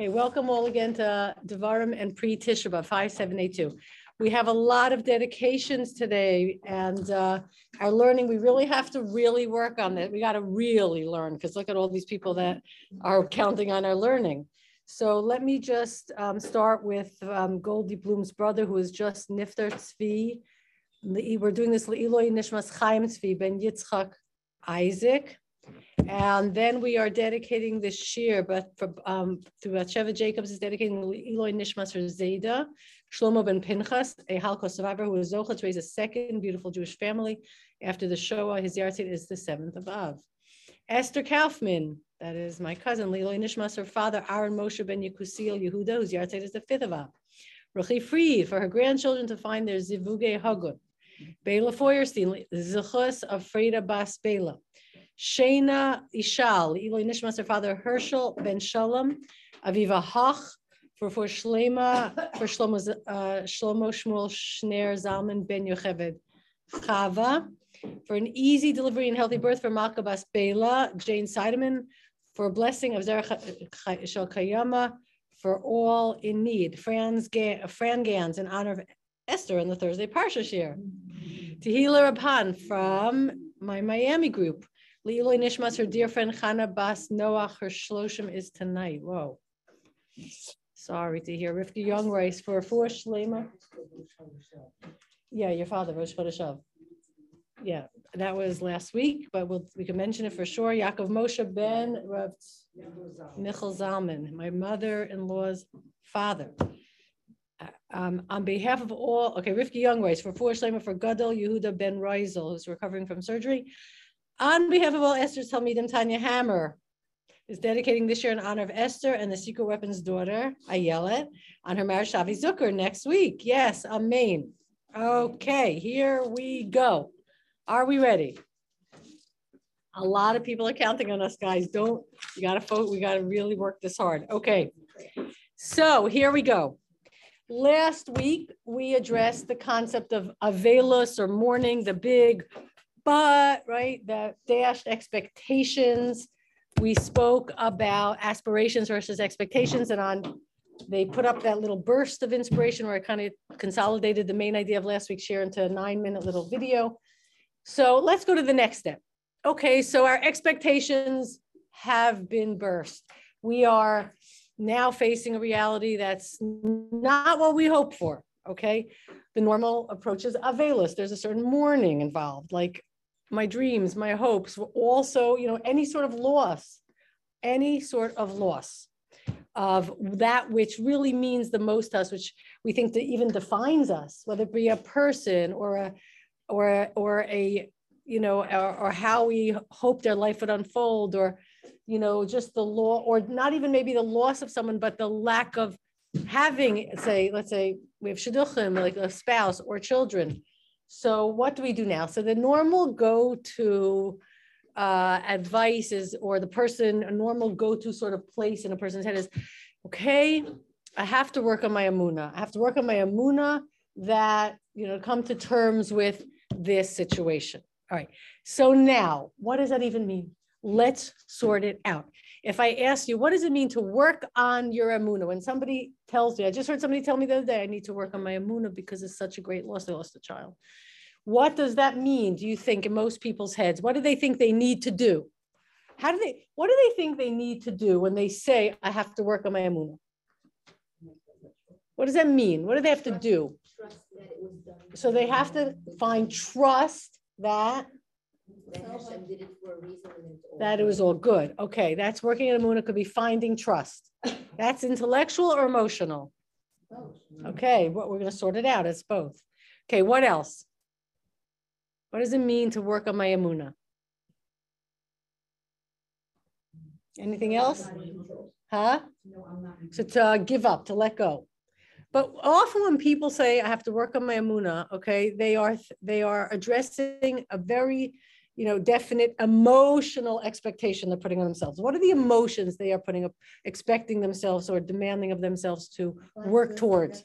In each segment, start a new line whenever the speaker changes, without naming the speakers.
Okay, welcome all again to Devarim and Pre Tisha 5782. We have a lot of dedications today and uh, our learning, we really have to really work on that. We got to really learn because look at all these people that are counting on our learning. So let me just um, start with um, Goldie Bloom's brother who is just Nifter Tzvi. We're doing this Le'iloi Nishmas Chaim Tzvi Ben Yitzchak Isaac. And then we are dedicating this year, but for, um, through Sheva Jacobs is dedicating Eloy Nishmas or Zeda, Shlomo ben Pinchas, a Holocaust survivor who was Zocha to raise a second beautiful Jewish family after the Shoah. His Yahrzeit is the 7th of Av. Esther Kaufman, that is my cousin, Liloi Nishmas, her father, Aaron Moshe ben Yekusiel Yehuda, whose Yahrzeit is the 5th of Av. Ruchi Fried, for her grandchildren to find their Zivuge Hagut. Bela Feuerstein, Zichus of Freda Bas Bela. Shana Ishal, Eloi Nishmas, her father Herschel Ben Shalom, Aviva Hach, for for Shlema, for Shlomo, uh, Shlomo Shmuel Shner Zalman Ben Yocheved Chava, for an easy delivery and healthy birth for Malka Bas Bela, Jane Seideman, for a blessing of Zera Shel Kayama, for all in need. Franz Fran Gans in honor of Esther in the Thursday Parsha share. Tehila Rabhan from my Miami group. Leiloi Nishmas, her dear friend Chana Bas Noach, her shloshim is tonight. Whoa. Sorry to hear. Rifka Young Rice for four shlema. Yeah, your father, Rosh Chodesh Av. Yeah, that was last week, but we'll, we can mention it for sure. Yaakov Moshe Ben Rav Michal Zalman, my mother-in-law's father. Um, on behalf of all, okay, Rifki Young Rice for four shlema for Gadol Yehuda Ben Reisel, who's recovering from surgery. On behalf of all Esther's Talmidim, Tanya Hammer is dedicating this year in honor of Esther and the secret weapons daughter, Ayelet, on her marriage Shavi Zucker next week. Yes, amen. Okay, here we go. Are we ready? A lot of people are counting on us, guys. Don't, you gotta vote. We gotta really work this hard. Okay, so here we go. Last week, we addressed the concept of avelus or mourning, the big but right, the dashed expectations. We spoke about aspirations versus expectations, and on they put up that little burst of inspiration where I kind of consolidated the main idea of last week's share into a nine minute little video. So let's go to the next step. Okay, so our expectations have been burst. We are now facing a reality that's not what we hoped for. Okay, the normal approach is avelus. There's a certain mourning involved, like my dreams, my hopes, also, you know, any sort of loss, any sort of loss of that which really means the most to us, which we think that even defines us, whether it be a person or a or a, or a you know, or, or how we hope their life would unfold, or you know, just the law, or not even maybe the loss of someone, but the lack of having, say, let's say we have shidduchim, like a spouse or children, so what do we do now? So the normal go-to uh, advice is, or the person, a normal go-to sort of place in a person's head is, okay, I have to work on my amuna. I have to work on my amuna that, you know, come to terms with this situation. All right. So now, what does that even mean? Let's sort it out. If I ask you, what does it mean to work on your amuna? When somebody tells me, I just heard somebody tell me the other day, I need to work on my amuna because it's such a great loss. I lost a child. What does that mean, do you think, in most people's heads? What do they think they need to do? How do they, what do they think they need to do when they say, I have to work on my amuna? What does that mean? What do they have to do? So they have to find trust that that it was all good. Okay, that's working at Amuna could be finding trust. That's intellectual or emotional? Okay, what we're going to sort it out. It's both. Okay, what else? What does it mean to work on my Amuna? Anything else? Huh? So to uh, give up, to let go. But often when people say I have to work on my amuna, okay, they are they are addressing a very you know, definite emotional expectation they're putting on themselves. What are the emotions they are putting up, expecting themselves or demanding of themselves to work towards?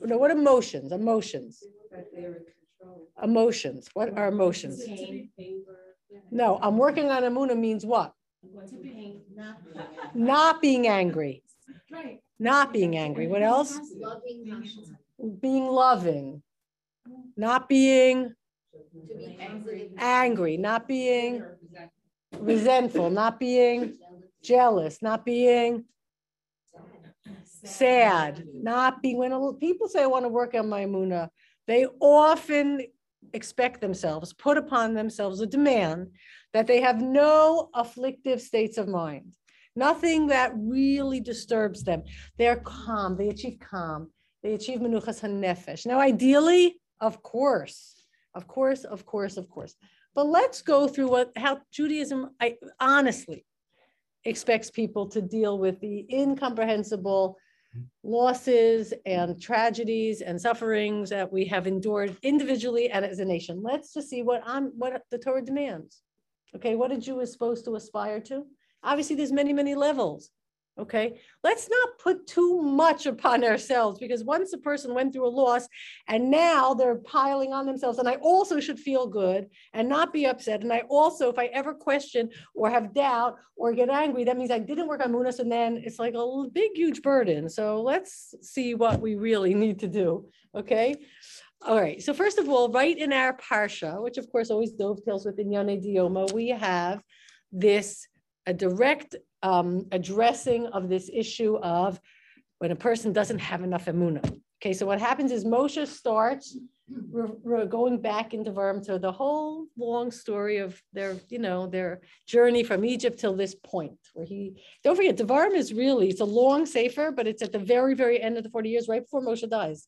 No, what emotions? Emotions. Emotions. What are emotions? No, I'm working on Amuna means what? Not being angry.
Right.
Not being angry. What else?
Loving
Being loving. Not being
To be angry.
angry, not being resentful, not being jealous, not being sad, not being, when a- people say, I want to work on my Muna, they often expect themselves, put upon themselves a demand that they have no afflictive states of mind, nothing that really disturbs them. They're calm, they achieve calm, they achieve menuchas hanefesh. Now, ideally, of course, of course, of course, of course. But let's go through what how Judaism I honestly expects people to deal with the incomprehensible losses and tragedies and sufferings that we have endured individually and as a nation. Let's just see what I'm what the Torah demands. Okay, what a Jew is supposed to aspire to. Obviously, there's many, many levels. Okay, let's not put too much upon ourselves because once a person went through a loss and now they're piling on themselves, and I also should feel good and not be upset. And I also, if I ever question or have doubt or get angry, that means I didn't work on Munas, and then it's like a big, huge burden. So let's see what we really need to do. Okay. All right. So first of all, right in our parsha, which of course always dovetails with Inyane Dioma, we have this a direct um, addressing of this issue of when a person doesn't have enough emuna. Okay, so what happens is Moshe starts we're, we're going back into Verm to the whole long story of their, you know, their journey from Egypt till this point where he, don't forget, Devarim is really, it's a long sefer, but it's at the very, very end of the 40 years, right before Moshe dies.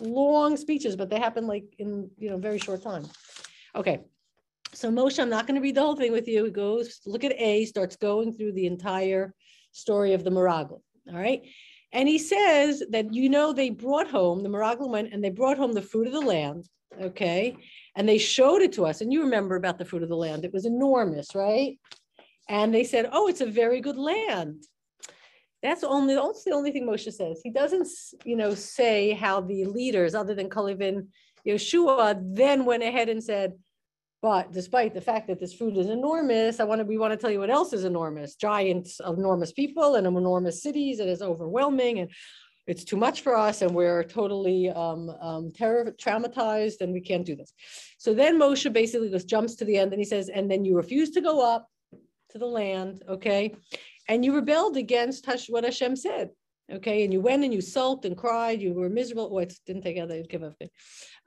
Long speeches, but they happen like in, you know, very short time. Okay. So Moshe, I'm not going to read the whole thing with you. He goes, look at A, starts going through the entire story of the Miragel. All right. And he says that, you know, they brought home, the Miraglim went and they brought home the fruit of the land. Okay. And they showed it to us. And you remember about the fruit of the land. It was enormous, right? And they said, oh, it's a very good land. That's only, that's the only thing Moshe says. He doesn't, you know, say how the leaders, other than Kalevin Yeshua, then went ahead and said, but despite the fact that this food is enormous, I want to, we want to tell you what else is enormous. Giant, enormous people and enormous cities. It is overwhelming and it's too much for us and we're totally um, um, terror, traumatized and we can't do this. So then Moshe basically just jumps to the end and he says, and then you refuse to go up to the land, okay? And you rebelled against what Hashem said. Okay, and you went and you sulked and cried. You were miserable. Oh, it didn't take out. that Give up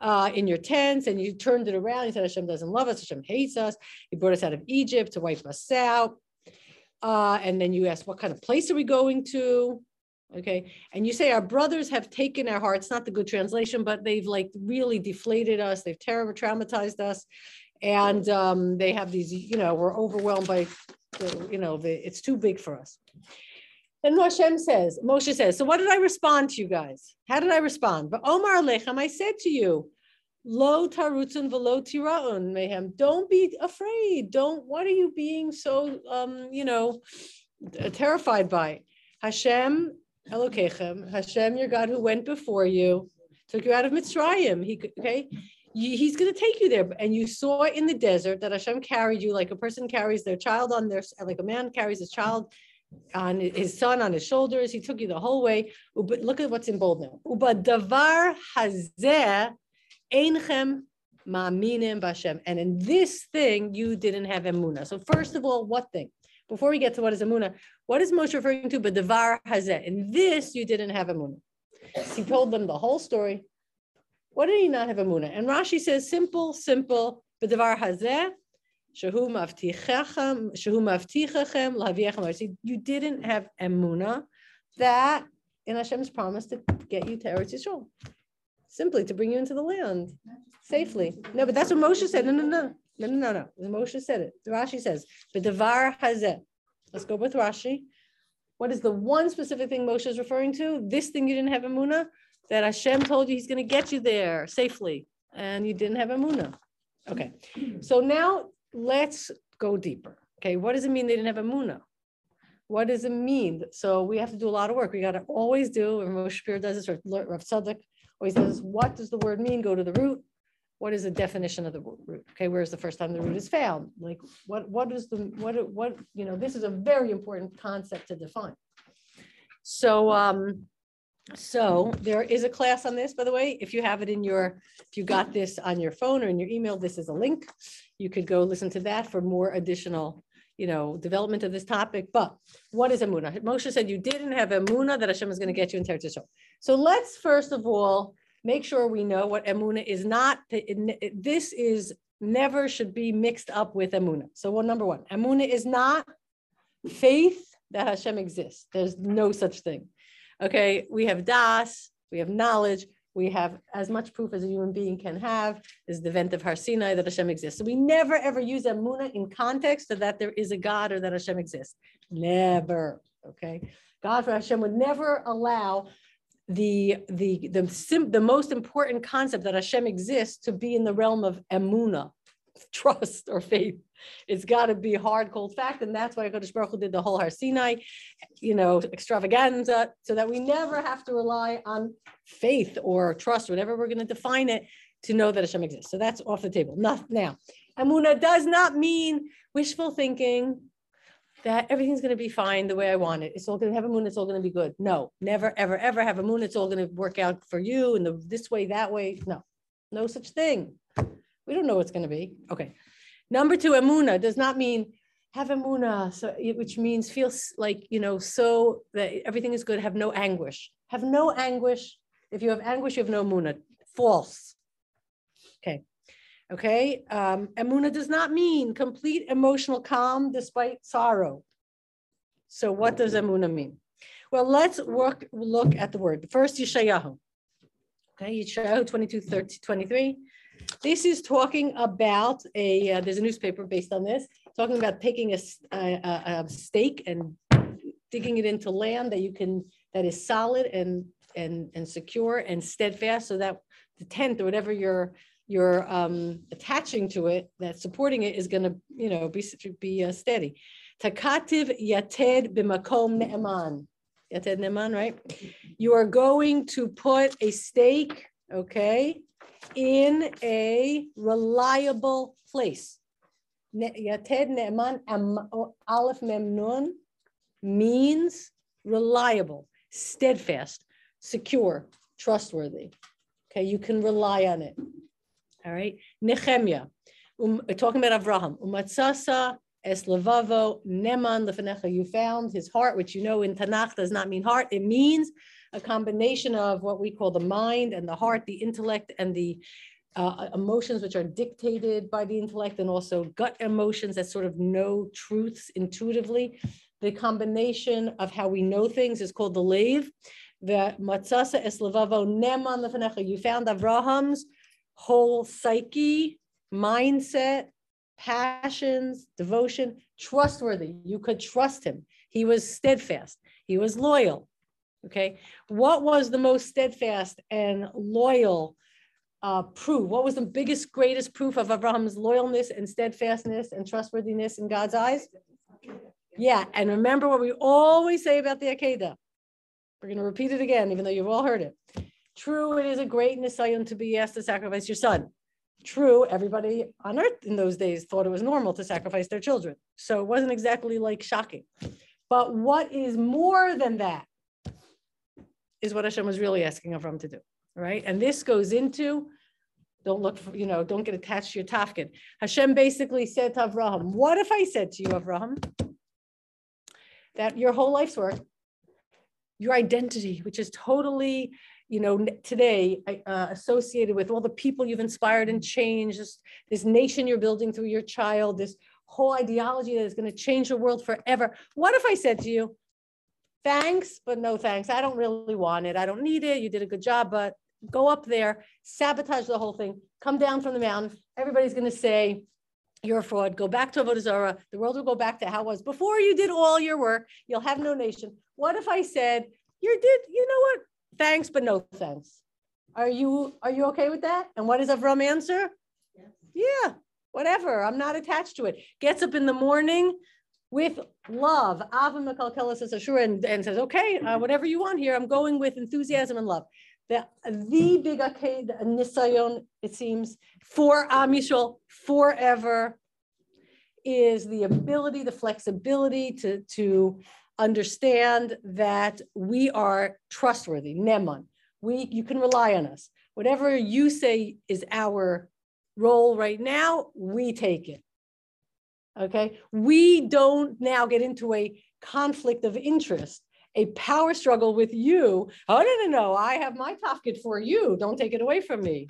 uh, in your tents, and you turned it around. You said Hashem doesn't love us. Hashem hates us. He brought us out of Egypt to wipe us out. Uh, and then you ask what kind of place are we going to? Okay, and you say our brothers have taken our hearts. Not the good translation, but they've like really deflated us. They've terrible traumatized us, and um, they have these. You know, we're overwhelmed by, you know, the, it's too big for us. And Hashem says, Moshe says, so what did I respond to you guys? How did I respond? But Omar Lechem, I said to you, Lo tarutzun velo tiraun mehem. Don't be afraid. Don't, what are you being so, um, you know, terrified by? Hashem Elokechem, Hashem, your God who went before you, took you out of Mitzrayim. He, okay, he's going to take you there. And you saw in the desert that Hashem carried you like a person carries their child on their, like a man carries his child on his son on his shoulders. He took you the whole way. But look at what's in bold now. Uba davar hazeh einchem ma'aminim b'Hashem. And in this thing, you didn't have emuna. So first of all, what thing? Before we get to what is emuna, what is Moshe referring to? But davar hazeh. In this, you didn't have emuna. He told them the whole story. What did he not have emuna? And Rashi says simple, simple. But davar hazeh Shehu mavtichachem, shehu mavtichachem laviechem. You didn't have emuna that in Hashem's promise to get you to Eretz Yisrael, simply to bring you into the land safely. No, but that's what Moshe said. No, no, no, no, no, no, no. Moshe said it. Rashi says, "But devar hazeh." Let's go with Rashi. What is the one specific thing Moshe is referring to? This thing you didn't have emuna that Hashem told you He's going to get you there safely, and you didn't have emuna. Okay, so now let's go deeper. Okay, what does it mean they didn't have a muna? What does it mean? So we have to do a lot of work. We got to always do, and Moshe Shapiro does this, or Rav Tzadok always says, what does the word mean? Go to the root. what is the definition of the root? Okay, where's the first time the root is found? Like, what, what is the, what, what, you know, this is a very important concept to define. So, um, so there is a class on this, by the way, if you have it in your, if you got this on your phone or in your email, this is a link. You could go listen to that for more additional, you know, development of this topic. But what is Amuna? Moshe said you didn't have Amuna that Hashem is going to get you in Teretz. So let's first of all, make sure we know what Amuna is not. This is never should be mixed up with Amuna. So well, number one, Amuna is not faith that Hashem exists. There's no such thing. Okay, we have das, we have knowledge, we have as much proof as a human being can have is the event of Har Sinai that Hashem exists. So we never ever use Amuna in context of that there is a God or that Hashem exists. Never. Okay, God for Hashem would never allow the the the sim, the most important concept that Hashem exists to be in the realm of emuna, trust or faith. It's got to be hard, cold fact, and that's why Hakadosh Baruch Hu did the whole Har Sinai, you know, extravaganza, so that we never have to rely on faith or trust, whatever we're going to define it, to know that Hashem exists. So that's off the table. Not now. Amuna does not mean wishful thinking that everything's going to be fine the way I want it. It's all going to have a moon. It's all going to be good. No, never, ever, ever have a moon. It's all going to work out for you in the this way, that way. No, no such thing. We don't know what's going to be. Okay. Number two, emuna does not mean have emuna, so which means feel like you know so that everything is good. Have no anguish. Have no anguish. If you have anguish, you have no emuna. False. Okay. Okay, um, emuna does not mean complete emotional calm despite sorrow. So what does emuna mean? Well, let's work, look at the word. First, Yeshayahu. Okay, Yeshayahu 22, 30, 23. This is talking about a, uh, there's a newspaper based on this, talking about taking a stake and digging it into land that you can, that is solid and, and, and secure and steadfast so that the tent or whatever you're, you're um, attaching to it, that supporting it is gonna, you know, be, be uh, steady. Takativ yated b'makom ne'eman. Yated ne'eman, right? You are going to put a stake, okay, in a reliable place. Yated ne'eman, aleph mem nun, means reliable, steadfast, secure, trustworthy. Okay, you can rely on it. All right, Nehemiah, um, talking about Avraham, umatzasa es levavo neman lefenecha. You found his heart, which you know in Tanakh does not mean heart. It means a combination of what we call the mind and the heart, the intellect and the uh, emotions, which are dictated by the intellect, and also gut emotions that sort of know truths intuitively. The combination of how we know things is called the lave. The matzasa es levavo neman lefenecha. You found Avraham's whole psyche, mindset, passions, devotion, trustworthy. You could trust him. He was steadfast. He was loyal. Okay. What was the most steadfast and loyal uh, proof? What was the biggest, greatest proof of Abraham's loyalness and steadfastness and trustworthiness in God's eyes? Yeah. And remember what we always say about the Akedah. We're going to repeat it again, even though you've all heard it. True, it is a great nisayon to be asked to sacrifice your son. True, everybody on earth in those days thought it was normal to sacrifice their children. So it wasn't exactly like shocking. But what is more than that is what Hashem was really asking Avram to do, right? And this goes into, don't look for, you know, don't get attached to your tafkid. Hashem basically said to Avraham, what if I said to you, Avraham, that your whole life's work, your identity, which is totally you know, today uh, associated with all the people you've inspired and changed, this, this nation you're building through your child, this whole ideology that is going to change the world forever. What if I said to you, thanks, but no thanks. I don't really want it. I don't need it. You did a good job, but go up there, sabotage the whole thing, come down from the mountain. Everybody's going to say, you're a fraud. Go back to Avodah Zarah. The world will go back to how it was before you did all your work. You'll have no nation. What if I said, you did, you know what? Thanks, but no thanks. Are you are you okay with that? And what does Avram answer? Yeah, whatever. I'm not attached to it. Gets up in the morning with love. Ahava Mekalkeles es Hashura and, and says, okay, uh, whatever you want here. I'm going with enthusiasm and love. the, the big Akedah, nisayon, it seems, for Am Yisrael forever is the ability, the flexibility to, to understand that we are trustworthy, neman. We, you can rely on us. Whatever you say is our role right now, we take it. Okay, we don't now get into a conflict of interest, a power struggle with you. Oh, no, no, no, I have my tafkid for you. Don't take it away from me.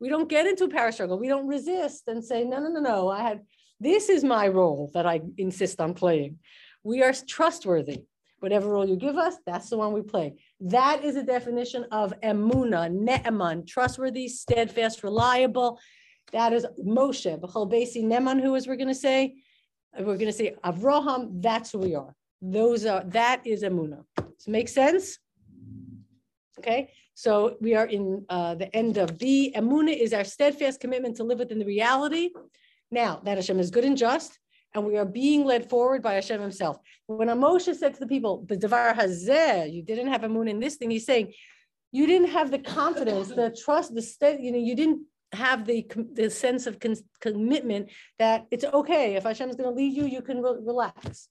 We don't get into a power struggle. We don't resist and say, no, no, no, no, I had, this is my role that I insist on playing. We are trustworthy. Whatever role you give us, that's the one we play. That is a definition of emuna, ne'eman, trustworthy, steadfast, reliable. That is Moshe, B'chol Neman, who as we're going to say, we're going to say Avraham, that's who we are. Those are, that is emuna. Does it make sense? Okay, so we are in uh, the end of B. Emuna is our steadfast commitment to live within the reality. Now that Hashem is good and just, and we are being led forward by Hashem himself. When Moshe said to the people, the Devar Hazeh, you didn't have a moon in this thing, he's saying, you didn't have the confidence, the trust, the state, you know, you didn't have the, the sense of commitment that it's okay. If Hashem is going to lead you, you can re relax.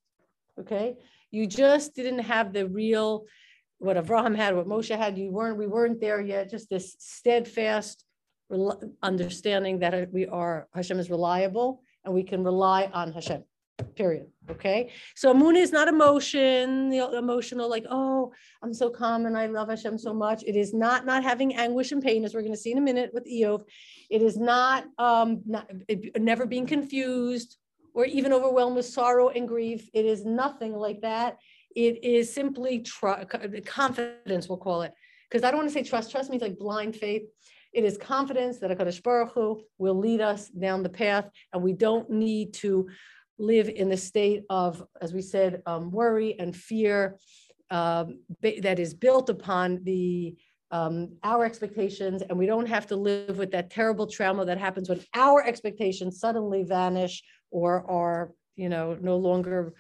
Okay. You just didn't have the real, what Avraham had, what Moshe had. You weren't, we weren't there yet. Just this steadfast understanding that we are, Hashem is reliable and we can rely on Hashem period. Okay. So Amunah is not emotion, know, emotional, like, oh, I'm so calm and I love Hashem so much. It is not not having anguish and pain, as we're going to see in a minute with Eov. It is not, um, not it, never being confused or even overwhelmed with sorrow and grief. It is nothing like that. It is simply tr- confidence, we'll call it. Because I don't want to say trust. Trust means like blind faith. It is confidence that HaKadosh Baruch Hu will lead us down the path, and we don't need to live in the state of, as we said, um, worry and fear um, that is built upon the um, our expectations, and we don't have to live with that terrible trauma that happens when our expectations suddenly vanish or are, you know, no longer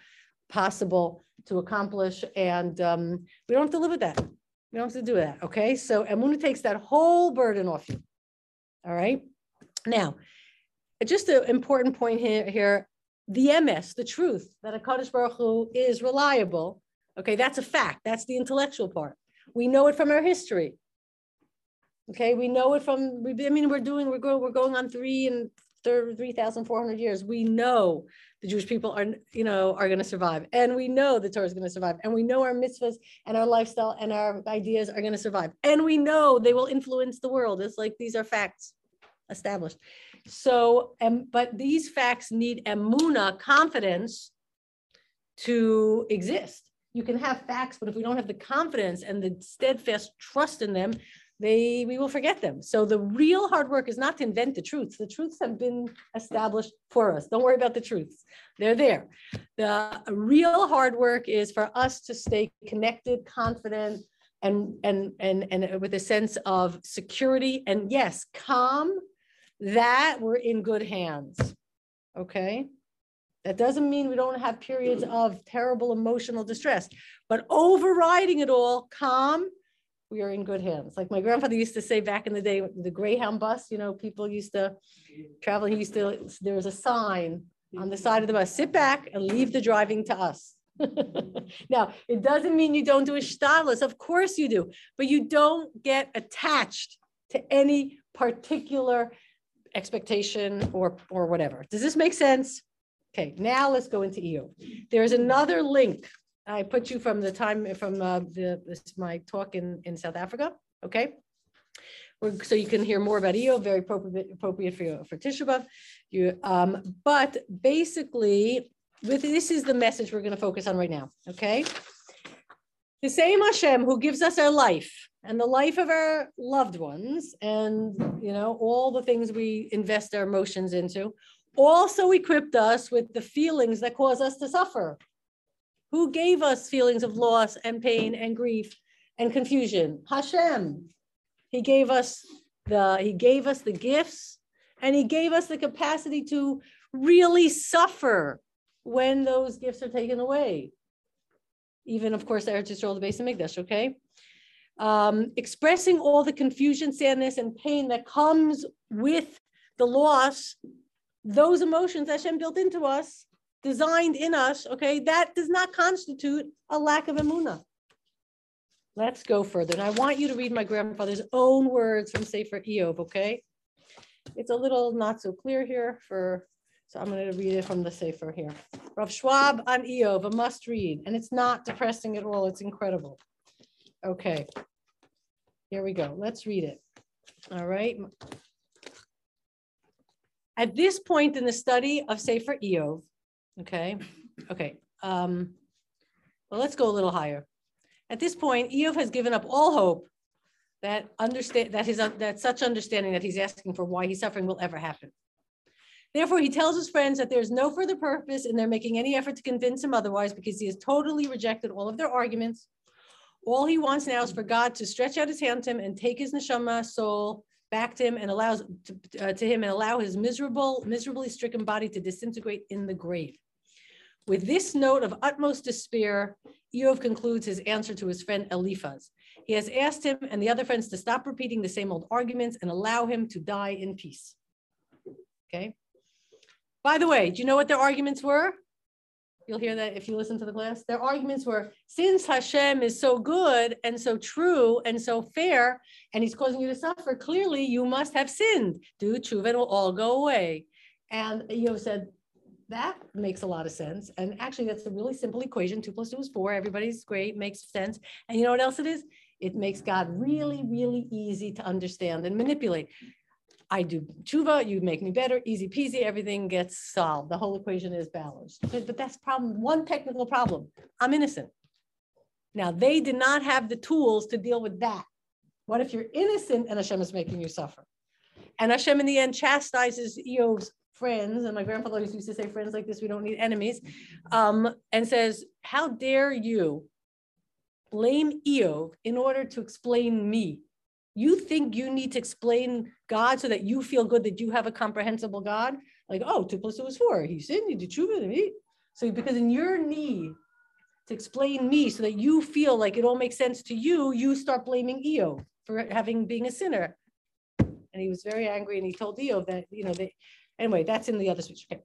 possible to accomplish. And um, we don't have to live with that. We don't have to do that. Okay. So Emuna takes that whole burden off you. All right. Now, just an important point here, here the emes, the truth that HaKadosh Baruch Hu is reliable. Okay, that's a fact. That's the intellectual part. We know it from our history. Okay, we know it from. I mean, we're doing. We're going. We're going on three and three thousand four hundred years. We know the Jewish people are, you know, are going to survive, and we know the Torah is going to survive, and we know our mitzvahs and our lifestyle and our ideas are going to survive, and we know they will influence the world. It's like these are facts established. So, um, but these facts need emuna, confidence, to exist. You can have facts, but if we don't have the confidence and the steadfast trust in them, they we will forget them. So the real hard work is not to invent the truths. The truths have been established for us. Don't worry about the truths. They're there. The real hard work is for us to stay connected, confident, and and and and with a sense of security and yes, calm that we're in good hands. Okay. That doesn't mean we don't have periods of terrible emotional distress, but overriding it all, calm, we are in good hands. Like my grandfather used to say back in the day, the Greyhound bus, you know, people used to travel. He used to, there was a sign on the side of the bus, sit back and leave the driving to us. now, it doesn't mean you don't do hishtadlus. Of course you do, but you don't get attached to any particular expectation or, or whatever. Does this make sense? Okay, now let's go into Eov. There's another link. I put you from the time from uh, the this my talk in, in South Africa. Okay. We're, so you can hear more about Eov, very appropriate, appropriate for, for Tisha. You, um, but basically, with this is the message we're going to focus on right now. Okay. The same Hashem who gives us our life, and the life of our loved ones and you know all the things we invest our emotions into also equipped us with the feelings that cause us to suffer who gave us feelings of loss and pain and grief and confusion. Hashem. He gave us the he gave us the gifts and he gave us the capacity to really suffer when those gifts are taken away. Even of course Eretz Yisrael, the Beis HaMikdash, okay? um, expressing all the confusion, sadness, and pain that comes with the loss, those emotions Hashem built into us, designed in us, okay, that does not constitute a lack of emuna. Let's go further. And I want you to read my grandfather's own words from Sefer Eov, okay? It's a little not so clear here for, so I'm going to read it from the Sefer here. Rav Schwab on Eov, a must read. And it's not depressing at all. It's incredible. Okay. Here we go. Let's read it. All right. At this point in the study of Sefer Eov, okay, okay, um, well, let's go a little higher. At this point, Eov has given up all hope that understand that his that such understanding that he's asking for why he's suffering will ever happen. Therefore, he tells his friends that there's no further purpose in their making any effort to convince him otherwise because he has totally rejected all of their arguments. All he wants now is for God to stretch out his hand to him and take his neshama soul back to him and allows to, uh, to him and allow his miserable, miserably stricken body to disintegrate in the grave. With this note of utmost despair, Eov concludes his answer to his friend Eliphaz. He has asked him and the other friends to stop repeating the same old arguments and allow him to die in peace. Okay. By the way, do you know what their arguments were? You'll hear that if you listen to the class. Their arguments were since Hashem is so good and so true and so fair, and he's causing you to suffer, clearly you must have sinned. Do tshuva and will all go away. And you said, that makes a lot of sense. And actually, that's a really simple equation. Two plus two is four. Everybody's great, makes sense. And you know what else it is? It makes God really, really easy to understand and manipulate. I do tshuva, you make me better, easy peasy, everything gets solved. The whole equation is balanced. But, that's problem, one technical problem. I'm innocent. Now, they did not have the tools to deal with that. What if you're innocent and Hashem is making you suffer? And Hashem in the end chastises Eov's friends, and my grandfather used to say, friends like this, we don't need enemies, um, and says, how dare you blame Eov in order to explain me? you think you need to explain God so that you feel good that you have a comprehensible God? Like, oh, two plus two is four. He sinned, he did tshuva, me. So because in your need to explain me so that you feel like it all makes sense to you, you start blaming Eov for having being a sinner. And he was very angry and he told Eov that, you know, they, anyway, that's in the other speech. Okay.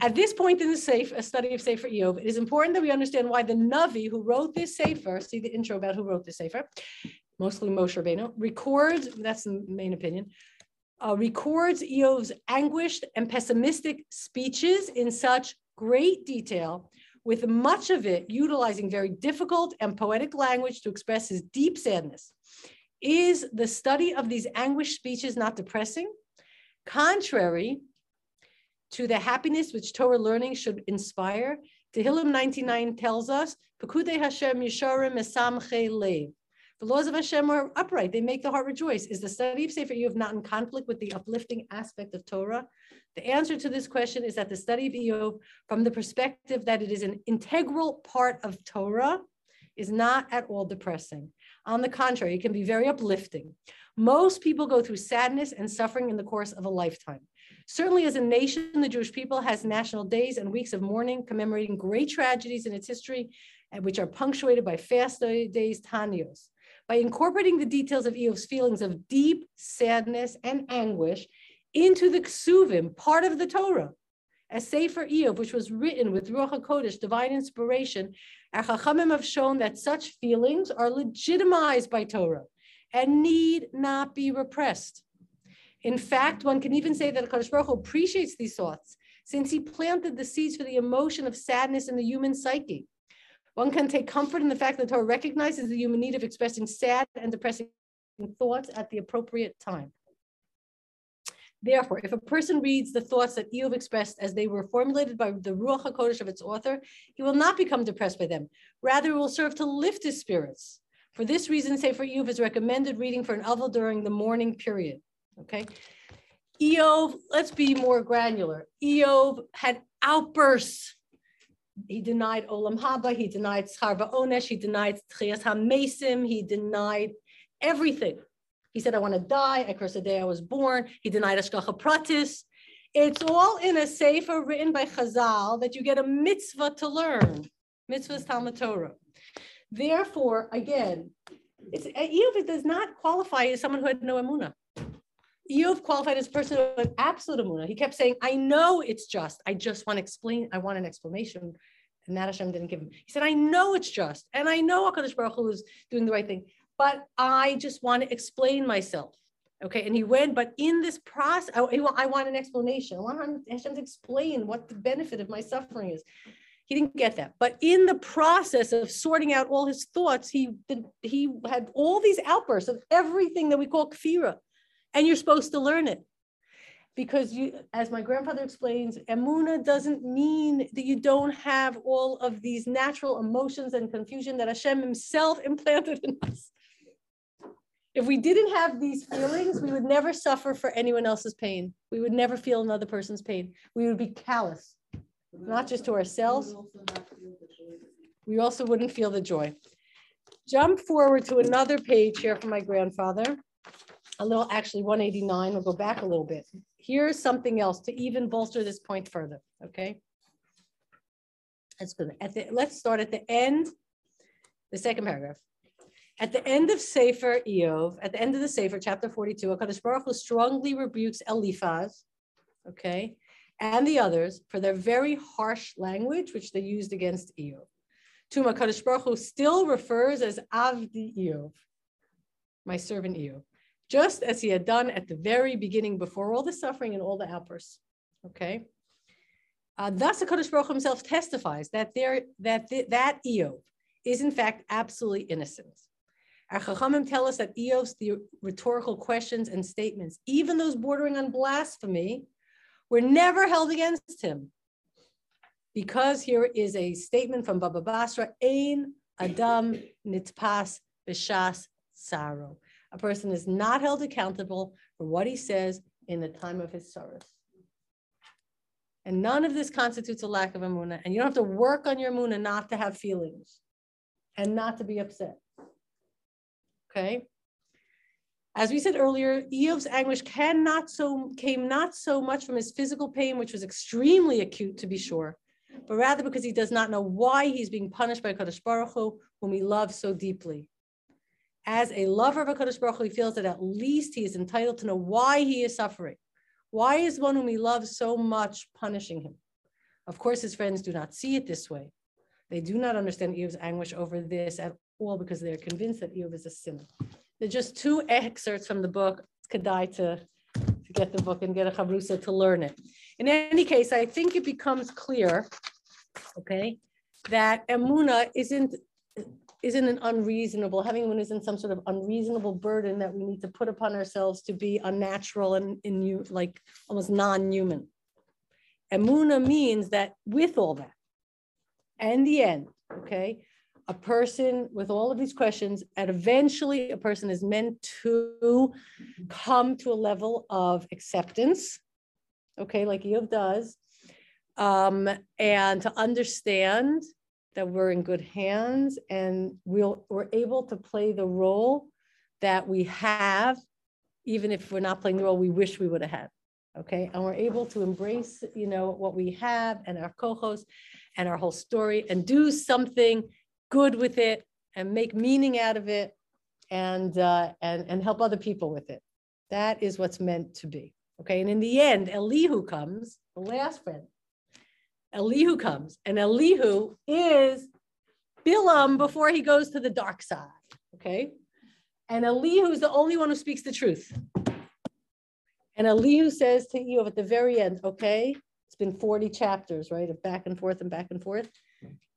At this point in the safe, a study of Sefer Eov, it is important that we understand why the Navi who wrote this Sefer, see the intro about who wrote this Sefer, mostly Moshe Rabbeinu, records, that's the main opinion, uh, records Eov's anguished and pessimistic speeches in such great detail, with much of it utilizing very difficult and poetic language to express his deep sadness. Is the study of these anguished speeches not depressing? Contrary to the happiness which Torah learning should inspire, Tehillim 99 tells us, Pekudei Hashem Yesharim Esamche. The laws of Hashem are upright. They make the heart rejoice. Is the study of Sefer Eov not in conflict with the uplifting aspect of Torah? The answer to this question is that the study of Eov, from the perspective that it is an integral part of Torah, is not at all depressing. On the contrary, it can be very uplifting. Most people go through sadness and suffering in the course of a lifetime. Certainly, as a nation, the Jewish people has national days and weeks of mourning commemorating great tragedies in its history, uh, which are punctuated by fast days, tanios. By incorporating the details of Eov's feelings of deep sadness and anguish into the Ksuvim, part of the Torah, as Sefer Eov, which was written with Ruach HaKodesh, divine inspiration, our Chachamim have shown that such feelings are legitimized by Torah and need not be repressed. In fact, one can even say that HaKadosh Baruch Hu appreciates these thoughts since he planted the seeds for the emotion of sadness in the human psyche. One can take comfort in the fact that Torah recognizes the human need of expressing sad and depressing thoughts at the appropriate time. Therefore, if a person reads the thoughts that Eov expressed as they were formulated by the Ruach HaKodesh of its author, he will not become depressed by them. Rather, it will serve to lift his spirits. For this reason, Sefer Eov is recommended reading for an Avel during the mourning period. Okay. Eov, let's be more granular. Eov had outbursts he denied Olam Haba, he denied Schar Onesh, he denied Tchias HaMesim, he denied everything. He said, I want to die. I curse the day I was born. He denied Hashgacha Pratis. It's all in a sefer written by Chazal that you get a mitzvah to learn. Mitzvah's Talmud Torah. Therefore, again, It's, Eov does not qualify as someone who had no emuna. Eov qualified as a person had absolute emuna. He kept saying, I know it's just. I just want to explain. I want an explanation. And that Hashem didn't give him. He said, I know it's just. And I know HaKadosh Baruch Hu is doing the right thing. But I just want to explain myself. Okay. And he went, but in this process, I, I want an explanation. I want Hashem to explain what the benefit of my suffering is. He didn't get that. But in the process of sorting out all his thoughts, he he had all these outbursts of everything that we call kfira. And you're supposed to learn it. Because you, as my grandfather explains, emuna doesn't mean that you don't have all of these natural emotions and confusion that Hashem himself implanted in us. If we didn't have these feelings, we would never suffer for anyone else's pain. We would never feel another person's pain. We would be callous not just to ourselves. We also wouldn't feel the joy. Jump forward to another page here from my grandfather. A little, actually 189, we'll go back a little bit. Here's something else to even bolster this point further, okay? That's good. At the, let's start at the end, the second paragraph. At the end of Sefer Eov, at the end of the Sefer, chapter 42, HaKadosh Baruch Hu strongly rebukes Eliphaz, okay? and the others for their very harsh language, which they used against Eov. Tuma Kadosh Baruch Hu still refers as Avdi Eov, my servant Eov, just as he had done at the very beginning before all the suffering and all the outbursts. Okay. Uh, thus, the Kadosh Baruch himself testifies that there that th- that Eov is in fact absolutely innocent. Our Chachamim tell us that Eov's the rhetorical questions and statements, even those bordering on blasphemy, were never held against him. Because here is a statement from Baba Basra, Ein Adam Nitpas Bishas Saro. A person is not held accountable for what he says in the time of his sorrows. And none of this constitutes a lack of emuna. And you don't have to work on your emuna not to have feelings and not to be upset. Okay? As we said earlier, Eov's anguish cannot so came not so much from his physical pain, which was extremely acute to be sure, but rather because he does not know why he's being punished by Kadosh Baruch Hu, whom he loves so deeply. As a lover of a Kadosh Baruch Hu, he feels that at least he is entitled to know why he is suffering. Why is one whom he loves so much punishing him? Of course, his friends do not see it this way. They do not understand Eov's anguish over this at all because they are convinced that Eov is a sinner. They're just two excerpts from the book. It's Kedai to, to get the book and get a chavrusa to learn it. In any case, I think it becomes clear, okay, that emuna isn't isn't an unreasonable having one isn't some sort of unreasonable burden that we need to put upon ourselves to be unnatural and in you like almost non-human. Emuna means that with all that, and the end, okay, a person with all of these questions, and eventually a person is meant to come to a level of acceptance, okay, like Eov does, um, and to understand that we're in good hands and we'll, we're able to play the role that we have, even if we're not playing the role we wish we would have had. Okay, and we're able to embrace, you know, what we have and our kohos and our whole story and do something good with it and make meaning out of it and, uh, and, and help other people with it. That is what's meant to be. Okay. And in the end, Elihu comes, the last friend. Elihu comes, and Elihu is Bilam before he goes to the dark side. Okay. And Elihu is the only one who speaks the truth. And Elihu says to Eov at the very end, okay, it's been 40 chapters, right? Of back and forth and back and forth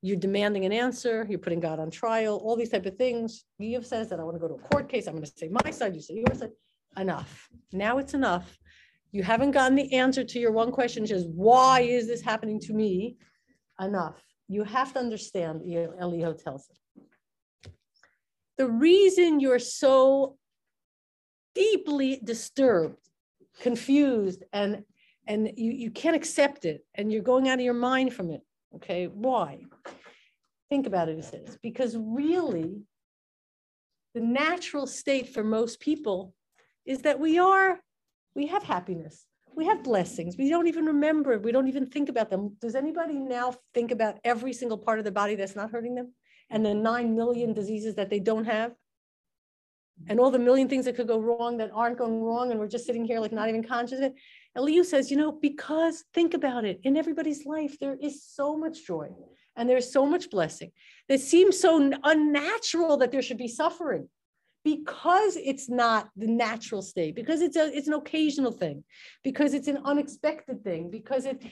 you're demanding an answer, you're putting God on trial, all these type of things. Eov says that I want to go to a court case. I'm going to say my side, you say your side. Enough. Now it's enough. You haven't gotten the answer to your one question, which is why is this happening to me? Enough. You have to understand, Elihu tells us. The reason you're so deeply disturbed, confused, and and you, you can't accept it, and you're going out of your mind from it Okay, why? Think about it, he says, because really, the natural state for most people is that we are, we have happiness, we have blessings. We don't even remember, we don't even think about them. Does anybody now think about every single part of the body that's not hurting them? And the 9 million diseases that they don't have? and all the million things that could go wrong that aren't going wrong, and we're just sitting here like not even conscious of it. Elihu says, you know, because think about it, in everybody's life, there is so much joy and there's so much blessing. It seems so unnatural that there should be suffering because it's not the natural state, because it's a it's an occasional thing, because it's an unexpected thing, because it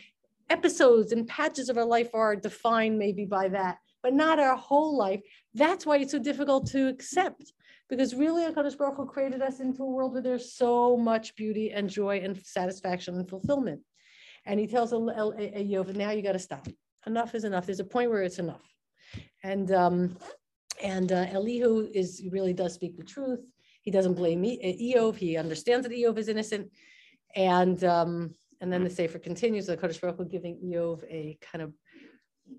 episodes and patches of our life are defined maybe by that, but not our whole life. That's why it's so difficult to accept. Because really, HaKadosh Baruch Hu created us into a world where there's so much beauty and joy and satisfaction and fulfillment. And he tells a Eov, now you got to stop. Enough is enough. There's a point where it's enough. And um, and uh, Elihu is really does speak the truth. He doesn't blame Eov. He understands that Eov is innocent. And um, and then the Sefer continues, HaKadosh Baruch Hu giving Eov a kind of,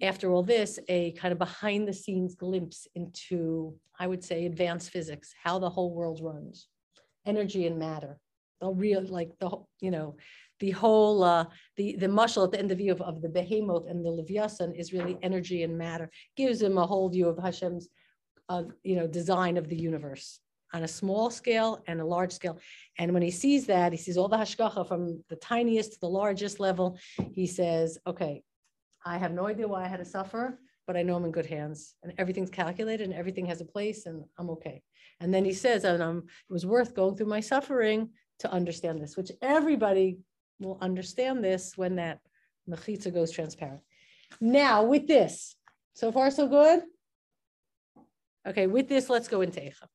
after all this, a kind of behind the scenes glimpse into, I would say, advanced physics, how the whole world runs, energy and matter, the real, like the, you know, the whole uh, the the muscle at the end of view of, of the behemoth and the leviathan is really energy and matter gives him a whole view of Hashem's uh, you know design of the universe on a small scale and a large scale. And when he sees that, he sees all the hashgacha from the tiniest to the largest level. He says, "Okay, I have no idea why I had to suffer, but I know I'm in good hands, and everything's calculated, and everything has a place, and I'm okay." And then he says, "And um, it was worth going through my suffering." To understand this, which everybody will understand this when that mechitza goes transparent. Now, with this, so far so good? Okay, with this, let's go into Eicha.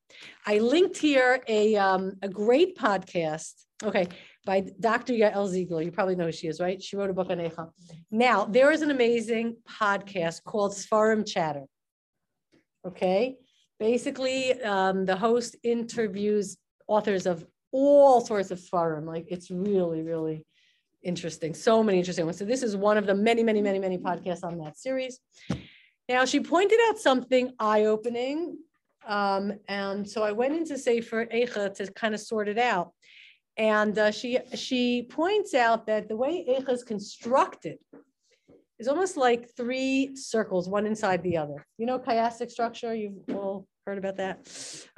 I linked here a, um, a great podcast, okay, by Dr. Yael Ziegler. You probably know who she is, right? She wrote a book on Eicha. Now, there is an amazing podcast called Seforim Chatter. Okay, basically, um, the host interviews authors of all sorts of Sfarim. Like, it's really, really interesting. So many interesting ones. So this is one of the many, many, many, many podcasts on that series. Now she pointed out something eye-opening. Um, and so I went into Sefer Eicha to kind of sort it out. And uh, she she points out that the way Eicha is constructed is almost like three circles, one inside the other. You know, chiastic structure, you've all heard about that?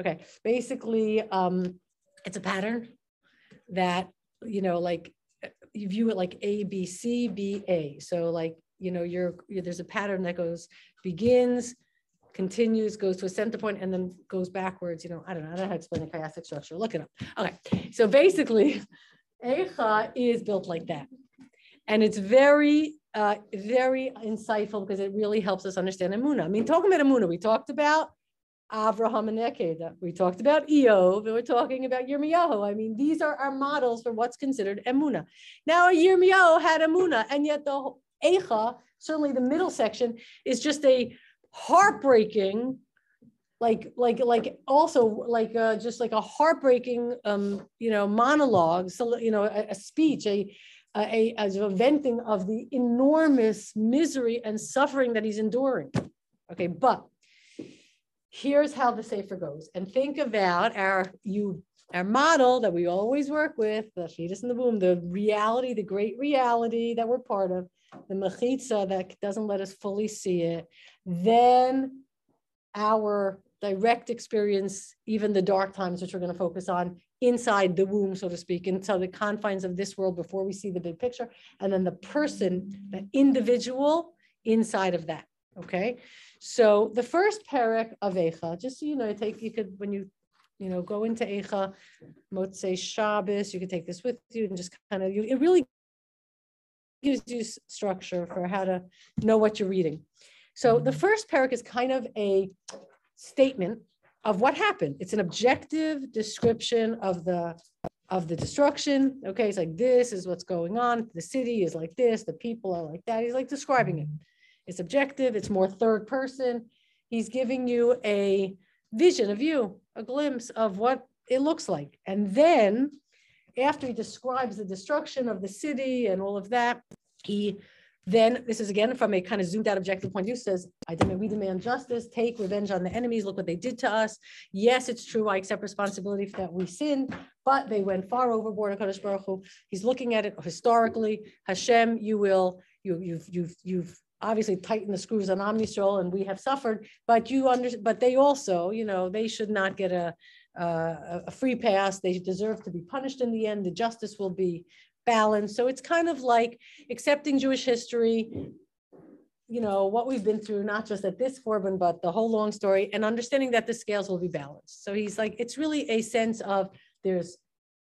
Okay, basically, um, it's a pattern that, you know, like you view it like A, B, C, B, A. So like, you know, you're, you're, there's a pattern that goes, begins, continues, goes to a center point, and then goes backwards. You know, I don't know, I don't know how to explain the chiastic structure. Look it up. Okay, so basically, Eicha is built like that. And it's very, uh, very insightful because it really helps us understand Emuna. I mean, talking about Emuna, we talked about Avraham and Akedah. We talked about Eov, and we're talking about Yirmiyahu. I mean, these are our models for what's considered Emuna. Now, Yirmiyahu had Emuna, and yet the Eicha, certainly the middle section, is just a heartbreaking, like, like, like also like uh, just like a heartbreaking, um, you know, monologue. So you know, a, a speech, a a, as a venting of the enormous misery and suffering that he's enduring. Okay, but here's how the Sefer goes. And think about our you our model that we always work with, the fetus in the womb, the reality, the great reality that we're part of, the mechitza that doesn't let us fully see it, then our direct experience, even the dark times, which we're going to focus on inside the womb, so to speak, inside the confines of this world before we see the big picture, and then the person, the individual inside of that. Okay. So the first perek of Eicha, just so you know, take you could when you you know go into Eicha, Motzei Shabbos, you could take this with you and just kind of you it really gives you structure for how to know what you're reading. So the mm-hmm. first perek is kind of a statement of what happened. It's an objective description of the of the destruction. Okay, it's like this is what's going on. The city is like this. The people are like that. He's like describing it. It's objective, it's more third person. He's giving you a vision, a view, a glimpse of what it looks like. And then after he describes the destruction of the city and all of that, he then this is again from a kind of zoomed out objective point of view says i demand we demand justice take revenge on the enemies look what they did to us yes it's true i accept responsibility for that we sinned but they went far overboard Kadosh Baruch Hu. he's looking at it historically hashem you will you you've you've you've obviously tighten the screws on Yisrael and we have suffered, but you under, but they also, you know, they should not get a, uh, a- free pass. They deserve to be punished in the end. The justice will be balanced. So it's kind of like accepting Jewish history, you know, what we've been through, not just at this Churban, but the whole long story, and understanding that the scales will be balanced. So he's like, it's really a sense of there's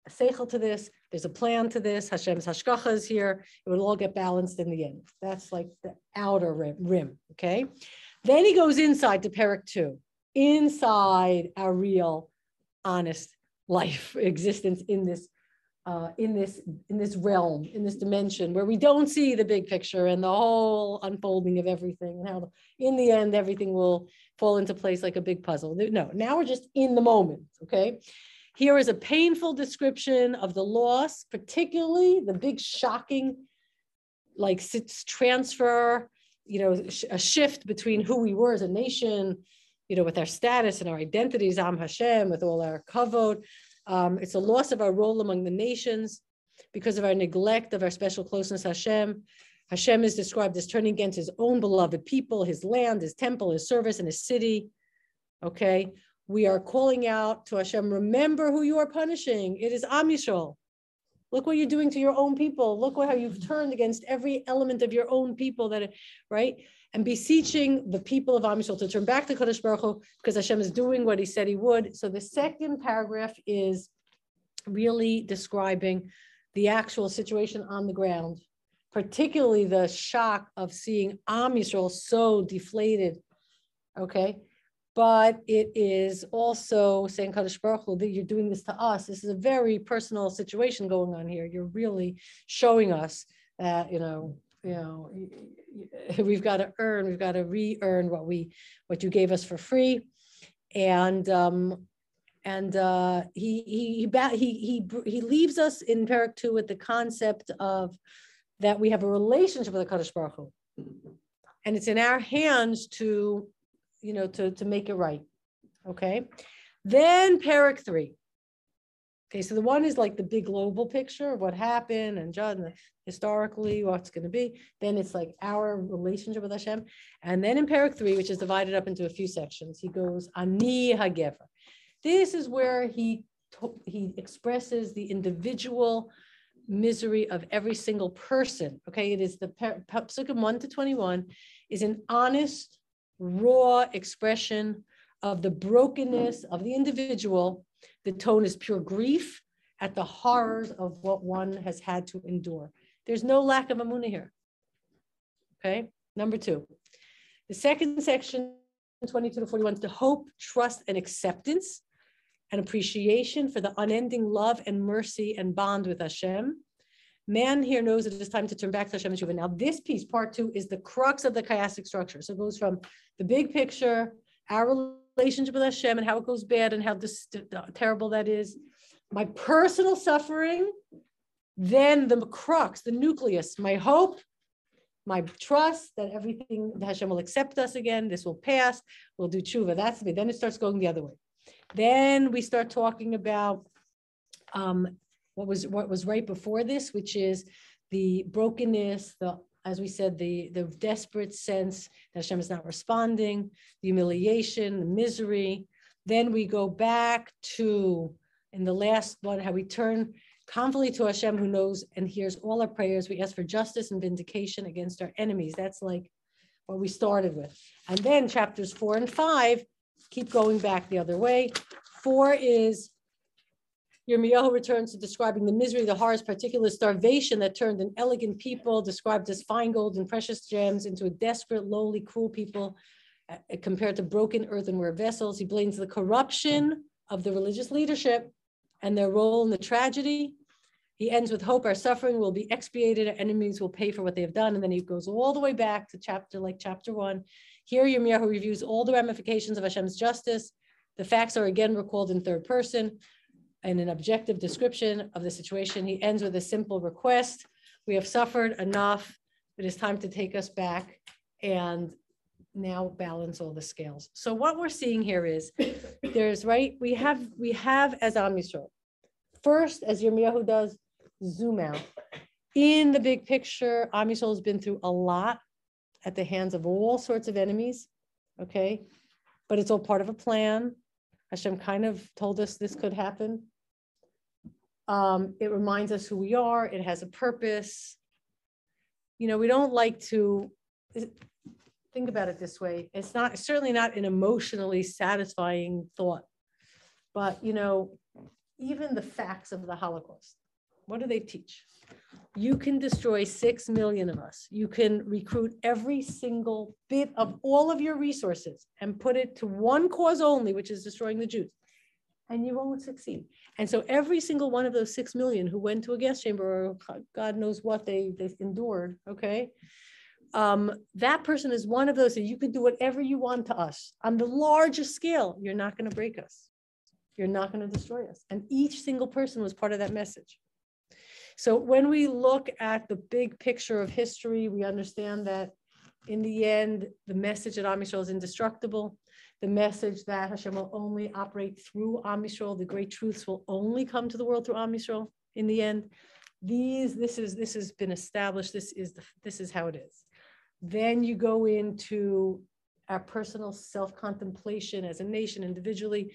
a seichel to this, there's a plan to this, Hashem's hashgacha is here, it will all get balanced in the end. That's like the outer rim, rim, okay? Then he goes inside to Perek 2, inside our real, honest life existence in this uh, in this in this realm, in this dimension, where we don't see the big picture and the whole unfolding of everything, and how in the end everything will fall into place like a big puzzle. No, now we're just in the moment. Okay, here is a painful description of the loss, particularly the big shocking, like transfer, you know, a shift between who we were as a nation, you know, with our status and our identities, Am Hashem, with all our kavod. Um, it's a loss of our role among the nations because of our neglect of our special closeness Hashem. Hashem is described as turning against his own beloved people, his land, his temple, his service, and his city. Okay, we are calling out to Hashem, remember who you are punishing. It is Am Yisrael. Look what you're doing to your own people. Look what, how you've turned against every element of your own people that, right? And beseeching the people of Am Yisrael to turn back to Kadosh Baruch Hu because Hashem is doing what he said he would. So the second paragraph is really describing the actual situation on the ground, particularly the shock of seeing Am Yisrael so deflated. Okay. But it is also saying Kadosh Baruch Hu, that you're doing this to us. This is a very personal situation going on here. You're really showing us that, you know, you know, we've got to earn, we've got to re-earn what we, what you gave us for free. And, um, and, uh, he, he, he, he, he, he leaves us in Perek two with the concept of that we have a relationship with the Kadosh Baruch Hu. And it's in our hands to, you know, to, to make it right. Okay. Then Perek three. Okay, so the one is like the big global picture of what happened and John historically what's going to be. Then it's like our relationship with Hashem, and then in Perek three, which is divided up into a few sections, he goes Ani Hagever. This is where he he expresses the individual misery of every single person. Okay, it is the Psukim one to twenty one is an honest, raw expression of the brokenness of the individual the tone is pure grief at the horrors of what one has had to endure. There's no lack of emuna here. Okay, number two. The second section, 22 to 41, is the hope, trust, and acceptance and appreciation for the unending love and mercy and bond with Hashem. Man here knows it is time to turn back to Hashem and Shuvah. Now, this piece, part two, is the crux of the chiastic structure. So it goes from the big picture, our relationship with Hashem and how it goes bad and how dis- terrible that is, my personal suffering, then the crux, the nucleus, my hope, my trust that everything Hashem will accept us again, this will pass, we'll do tshuva. That's me. Then it starts going the other way. Then we start talking about um, what was what was right before this, which is the brokenness, the as we said, the the desperate sense that Hashem is not responding, the humiliation, the misery. Then we go back to in the last one how we turn confidently to Hashem who knows and hears all our prayers. We ask for justice and vindication against our enemies. That's like what we started with. And then chapters four and five keep going back the other way. Four is Yirmiyahu returns to describing the misery, the horrors, particular starvation that turned an elegant people described as fine gold and precious gems into a desperate, lowly, cruel people uh, compared to broken earthenware vessels. He blames the corruption of the religious leadership and their role in the tragedy. He ends with hope our suffering will be expiated, our enemies will pay for what they have done. And then he goes all the way back to chapter like chapter one. Here, Yirmiyahu reviews all the ramifications of Hashem's justice. The facts are again recalled in third person and an objective description of the situation. He ends with a simple request. We have suffered enough. It is time to take us back and now balance all the scales. So what we're seeing here is there's right, we have we have as Am Yisrael. First, as Yirmiyahu does, zoom out. In the big picture, Am Yisrael has been through a lot at the hands of all sorts of enemies. Okay. But it's all part of a plan. Hashem kind of told us this could happen. Um, it reminds us who we are. It has a purpose. You know, we don't like to think about it this way. It's not certainly not an emotionally satisfying thought, but you know, even the facts of the Holocaust, what do they teach? You can destroy six million of us. You can recruit every single bit of all of your resources and put it to one cause only, which is destroying the Jews. And you won't succeed. And so every single one of those six million who went to a gas chamber or God knows what they, they endured, okay? Um, that person is one of those that you can do whatever you want to us on the largest scale. You're not going to break us. You're not going to destroy us. And each single person was part of that message. So when we look at the big picture of history, we understand that in the end, the message at Am is indestructible. The message that Hashem will only operate through Am Yisrael, the great truths will only come to the world through Am Yisrael in the end. These, this is this has been established. This is the this is how it is. Then you go into our personal self-contemplation as a nation individually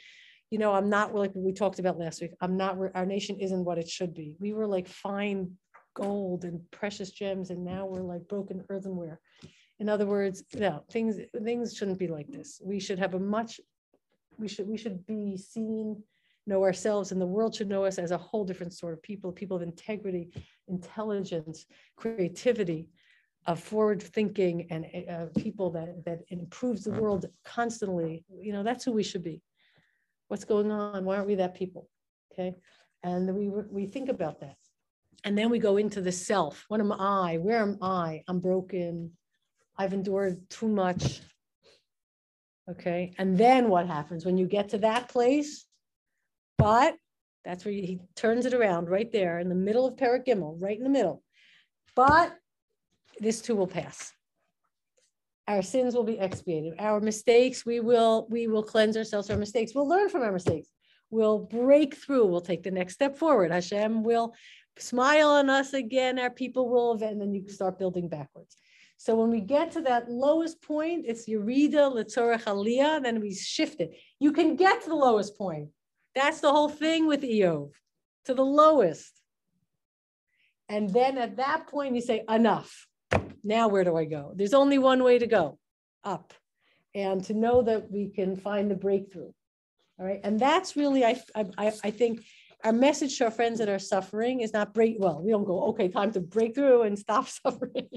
you know, I'm not like we talked about last week. I'm not, our nation isn't what it should be. We were like fine gold and precious gems, and now we're like broken earthenware. In other words, no, things things shouldn't be like this. We should have a much, we should we should be seen, know ourselves, and the world should know us as a whole different sort of people, people of integrity, intelligence, creativity, of forward thinking, and uh, uh, people that that improves the mm-hmm. world constantly. You know, that's who we should be. What's going on? Why aren't we that people? Okay. And we, we think about that. And then we go into the self. What am I? Where am I? I'm broken. I've endured too much. Okay. And then what happens when you get to that place? But that's where he turns it around right there in the middle of Perek Gimel, right in the middle. But this too will pass our sins will be expiated our mistakes we will we will cleanse ourselves from our mistakes we'll learn from our mistakes we'll break through we'll take the next step forward hashem will smile on us again our people will and then you start building backwards so when we get to that lowest point it's yerida letzorach aliyah then we shift it you can get to the lowest point that's the whole thing with Eov to the lowest and then at that point you say enough now where do I go? There's only one way to go, up. And to know that we can find the breakthrough. All right. And that's really, I, I, I think our message to our friends that are suffering is not break. Well, we don't go, okay, time to break through and stop suffering.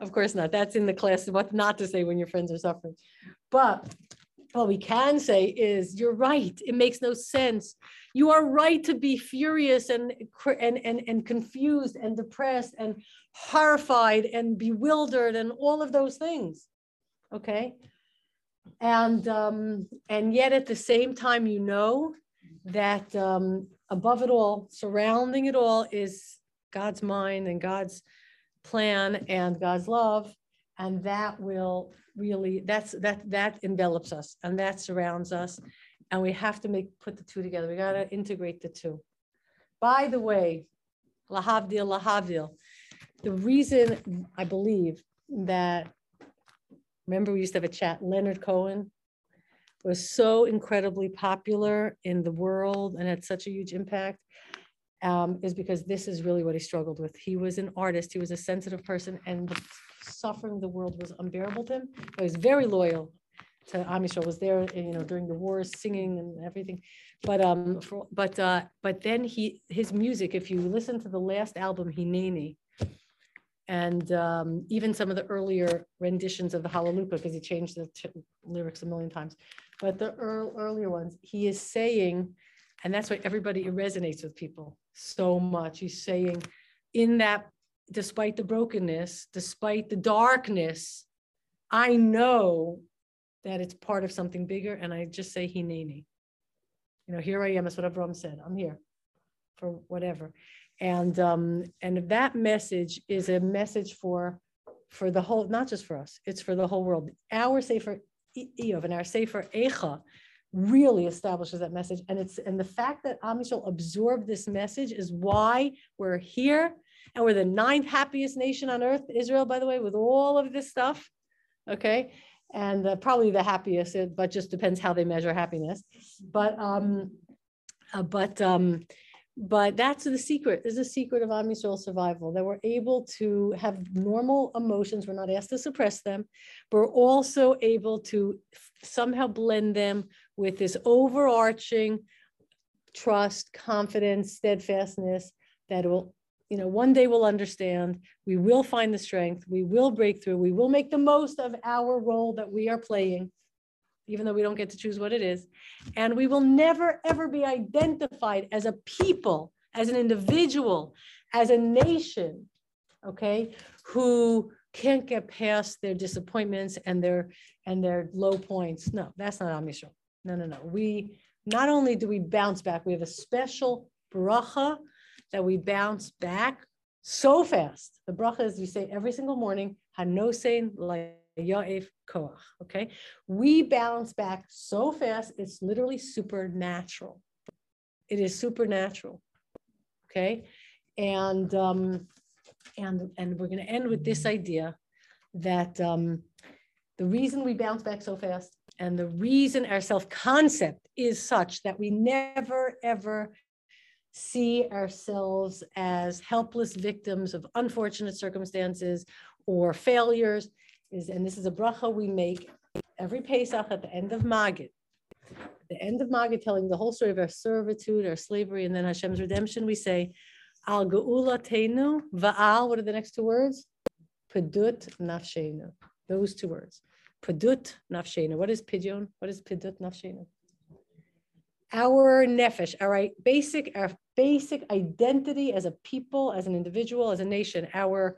of course not. That's in the class what not to say when your friends are suffering. But what we can say is, you're right. It makes no sense. You are right to be furious and, and, and, and confused and depressed and horrified and bewildered and all of those things. Okay. And um, and yet at the same time, you know that um, above it all, surrounding it all is God's mind and God's plan and God's love. And that will really that's that that envelops us and that surrounds us and we have to make put the two together. We got to integrate the two. By the way, lahavdil, lahavdil. The reason I believe that, remember we used to have a chat, Leonard Cohen was so incredibly popular in the world and had such a huge impact um, is because this is really what he struggled with. He was an artist, he was a sensitive person, and the suffering of the world was unbearable to him. He was very loyal to Amish. was there, you know, during the wars, singing and everything. But um, for, but uh, but then he his music. If you listen to the last album, Hineni, and um, even some of the earlier renditions of the Hallelujah, because he changed the lyrics a million times. But the earl, earlier ones, he is saying, and that's why everybody resonates with people so much. He's saying, in that, despite the brokenness, despite the darkness, I know that it's part of something bigger. And I just say Hineni. You know, here I am, that's what Abraham said. I'm here for whatever. And um, and that message is a message for for the whole, not just for us, it's for the whole world. Our Sefer Eov and our Sefer Eicha really establishes that message. And it's and the fact that Am Yisrael absorbed this message is why we're here and we're the ninth happiest nation on earth, Israel, by the way, with all of this stuff. Okay and uh, probably the happiest, but just depends how they measure happiness. But, um, uh, but, um, but that's the secret, is the secret of Am survival, that we're able to have normal emotions, we're not asked to suppress them, we're also able to somehow blend them with this overarching trust, confidence, steadfastness that will, you know, one day we'll understand, we will find the strength, we will break through, we will make the most of our role that we are playing, even though we don't get to choose what it is. And we will never, ever be identified as a people, as an individual, as a nation, okay, who can't get past their disappointments and their and their low points. No, that's not Am Yisrael. No, no, no. We not only do we bounce back, we have a special bracha that we bounce back so fast. The bracha is we say every single morning, Hanosein Yaef Koach. Okay. We bounce back so fast, it's literally supernatural. It is supernatural. Okay. And um, and and we're going to end with this idea that um, the reason we bounce back so fast and the reason our self-concept is such that we never ever see ourselves as helpless victims of unfortunate circumstances or failures is, and this is a bracha we make every Pesach at the end of Magid. The end of Magid, telling the whole story of our servitude, our slavery, and then Hashem's redemption, we say, Al Geula Teinu, Va'al, what are the next two words? Pedut Nafshenu. Those two words. Pedut Nafshenu. What is Pidyon? What is Pedut Nafshenu? Our nefesh, our basic, our basic identity as a people, as an individual, as a nation, our,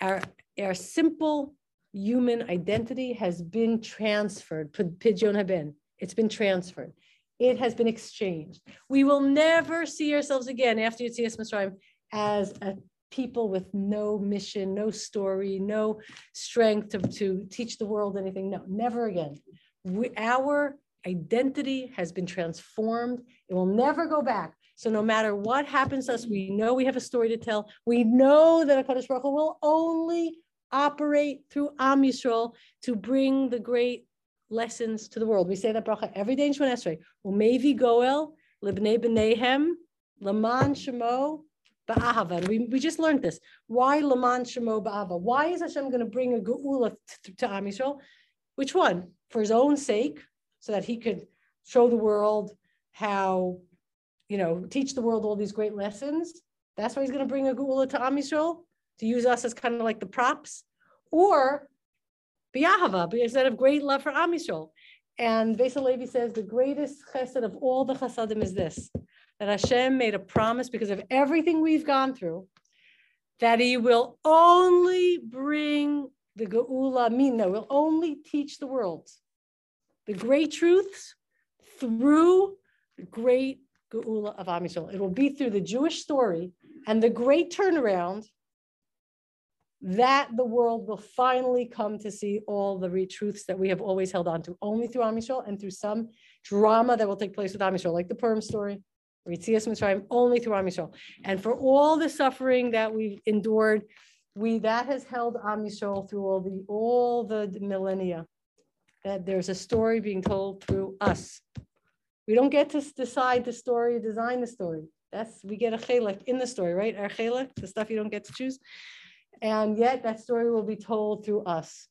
our, our simple human identity has been transferred. Pidyon haben. It's been transferred. It has been exchanged. We will never see ourselves again after Yetzias Mitzrayim as a people with no mission, no story, no strength to, to teach the world anything. No, never again. We, our identity has been transformed. It will never go back. So no matter what happens to us, we know we have a story to tell. We know that HaKadosh Baruch Hu will only operate through Am Yisrael to bring the great lessons to the world. We say that bracha every day in Shemoneh Esrei. Umevi Goel, Livnei B'neihem, Laman Shemo, Ba'ahava. We, we just learned this. Why Laman Shemo Ba'ahava? Why is Hashem going to bring a Geula to, to Am Yisrael? Which one? For his own sake, so that he could show the world how, you know, teach the world all these great lessons. That's why he's going to bring a Geula to Am Yisrael, to use us as kind of like the props. Or because out of great love for Am Yisrael. And Beis Levi says the greatest chesed of all the chesedim is this, that Hashem made a promise because of everything we've gone through, that he will only bring the Geula Mina, will only teach the world the great truths through the great Geula of Am Yisrael. It will be through the Jewish story and the great turnaround that the world will finally come to see all the re- truths that we have always held on to, only through Am Yisrael and through some drama that will take place with Am Yisrael, like the Purim story, Yetzias Mitzrayim, only through Am Yisrael. And for all the suffering that we've endured, we that has held Am Yisrael through all the all the millennia. That there's a story being told through us. We don't get to decide the story, design the story. That's we get a chelek in the story, right? Our chelek, the stuff you don't get to choose and yet that story will be told through us.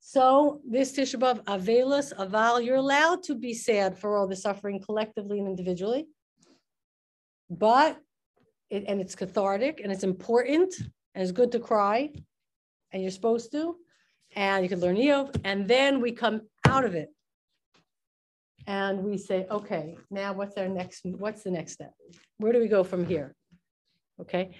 So this Tisha B'Av, Avelis, Aval, you're allowed to be sad for all the suffering collectively and individually, but, it, and it's cathartic and it's important and it's good to cry and you're supposed to, and you can learn Eov, and then we come out of it. And we say, okay, now what's our next, what's the next step? Where do we go from here? Okay.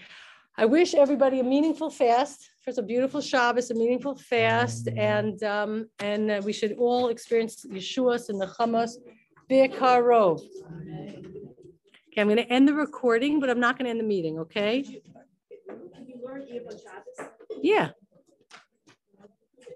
I wish everybody a meaningful fast. First, a beautiful Shabbos, a meaningful fast, and um, and uh, we should all experience Yeshua's and the Chamas Bikarov. Okay, I'm going to end the recording, but I'm not going to end the meeting. Okay?
Can you learn
Yeah.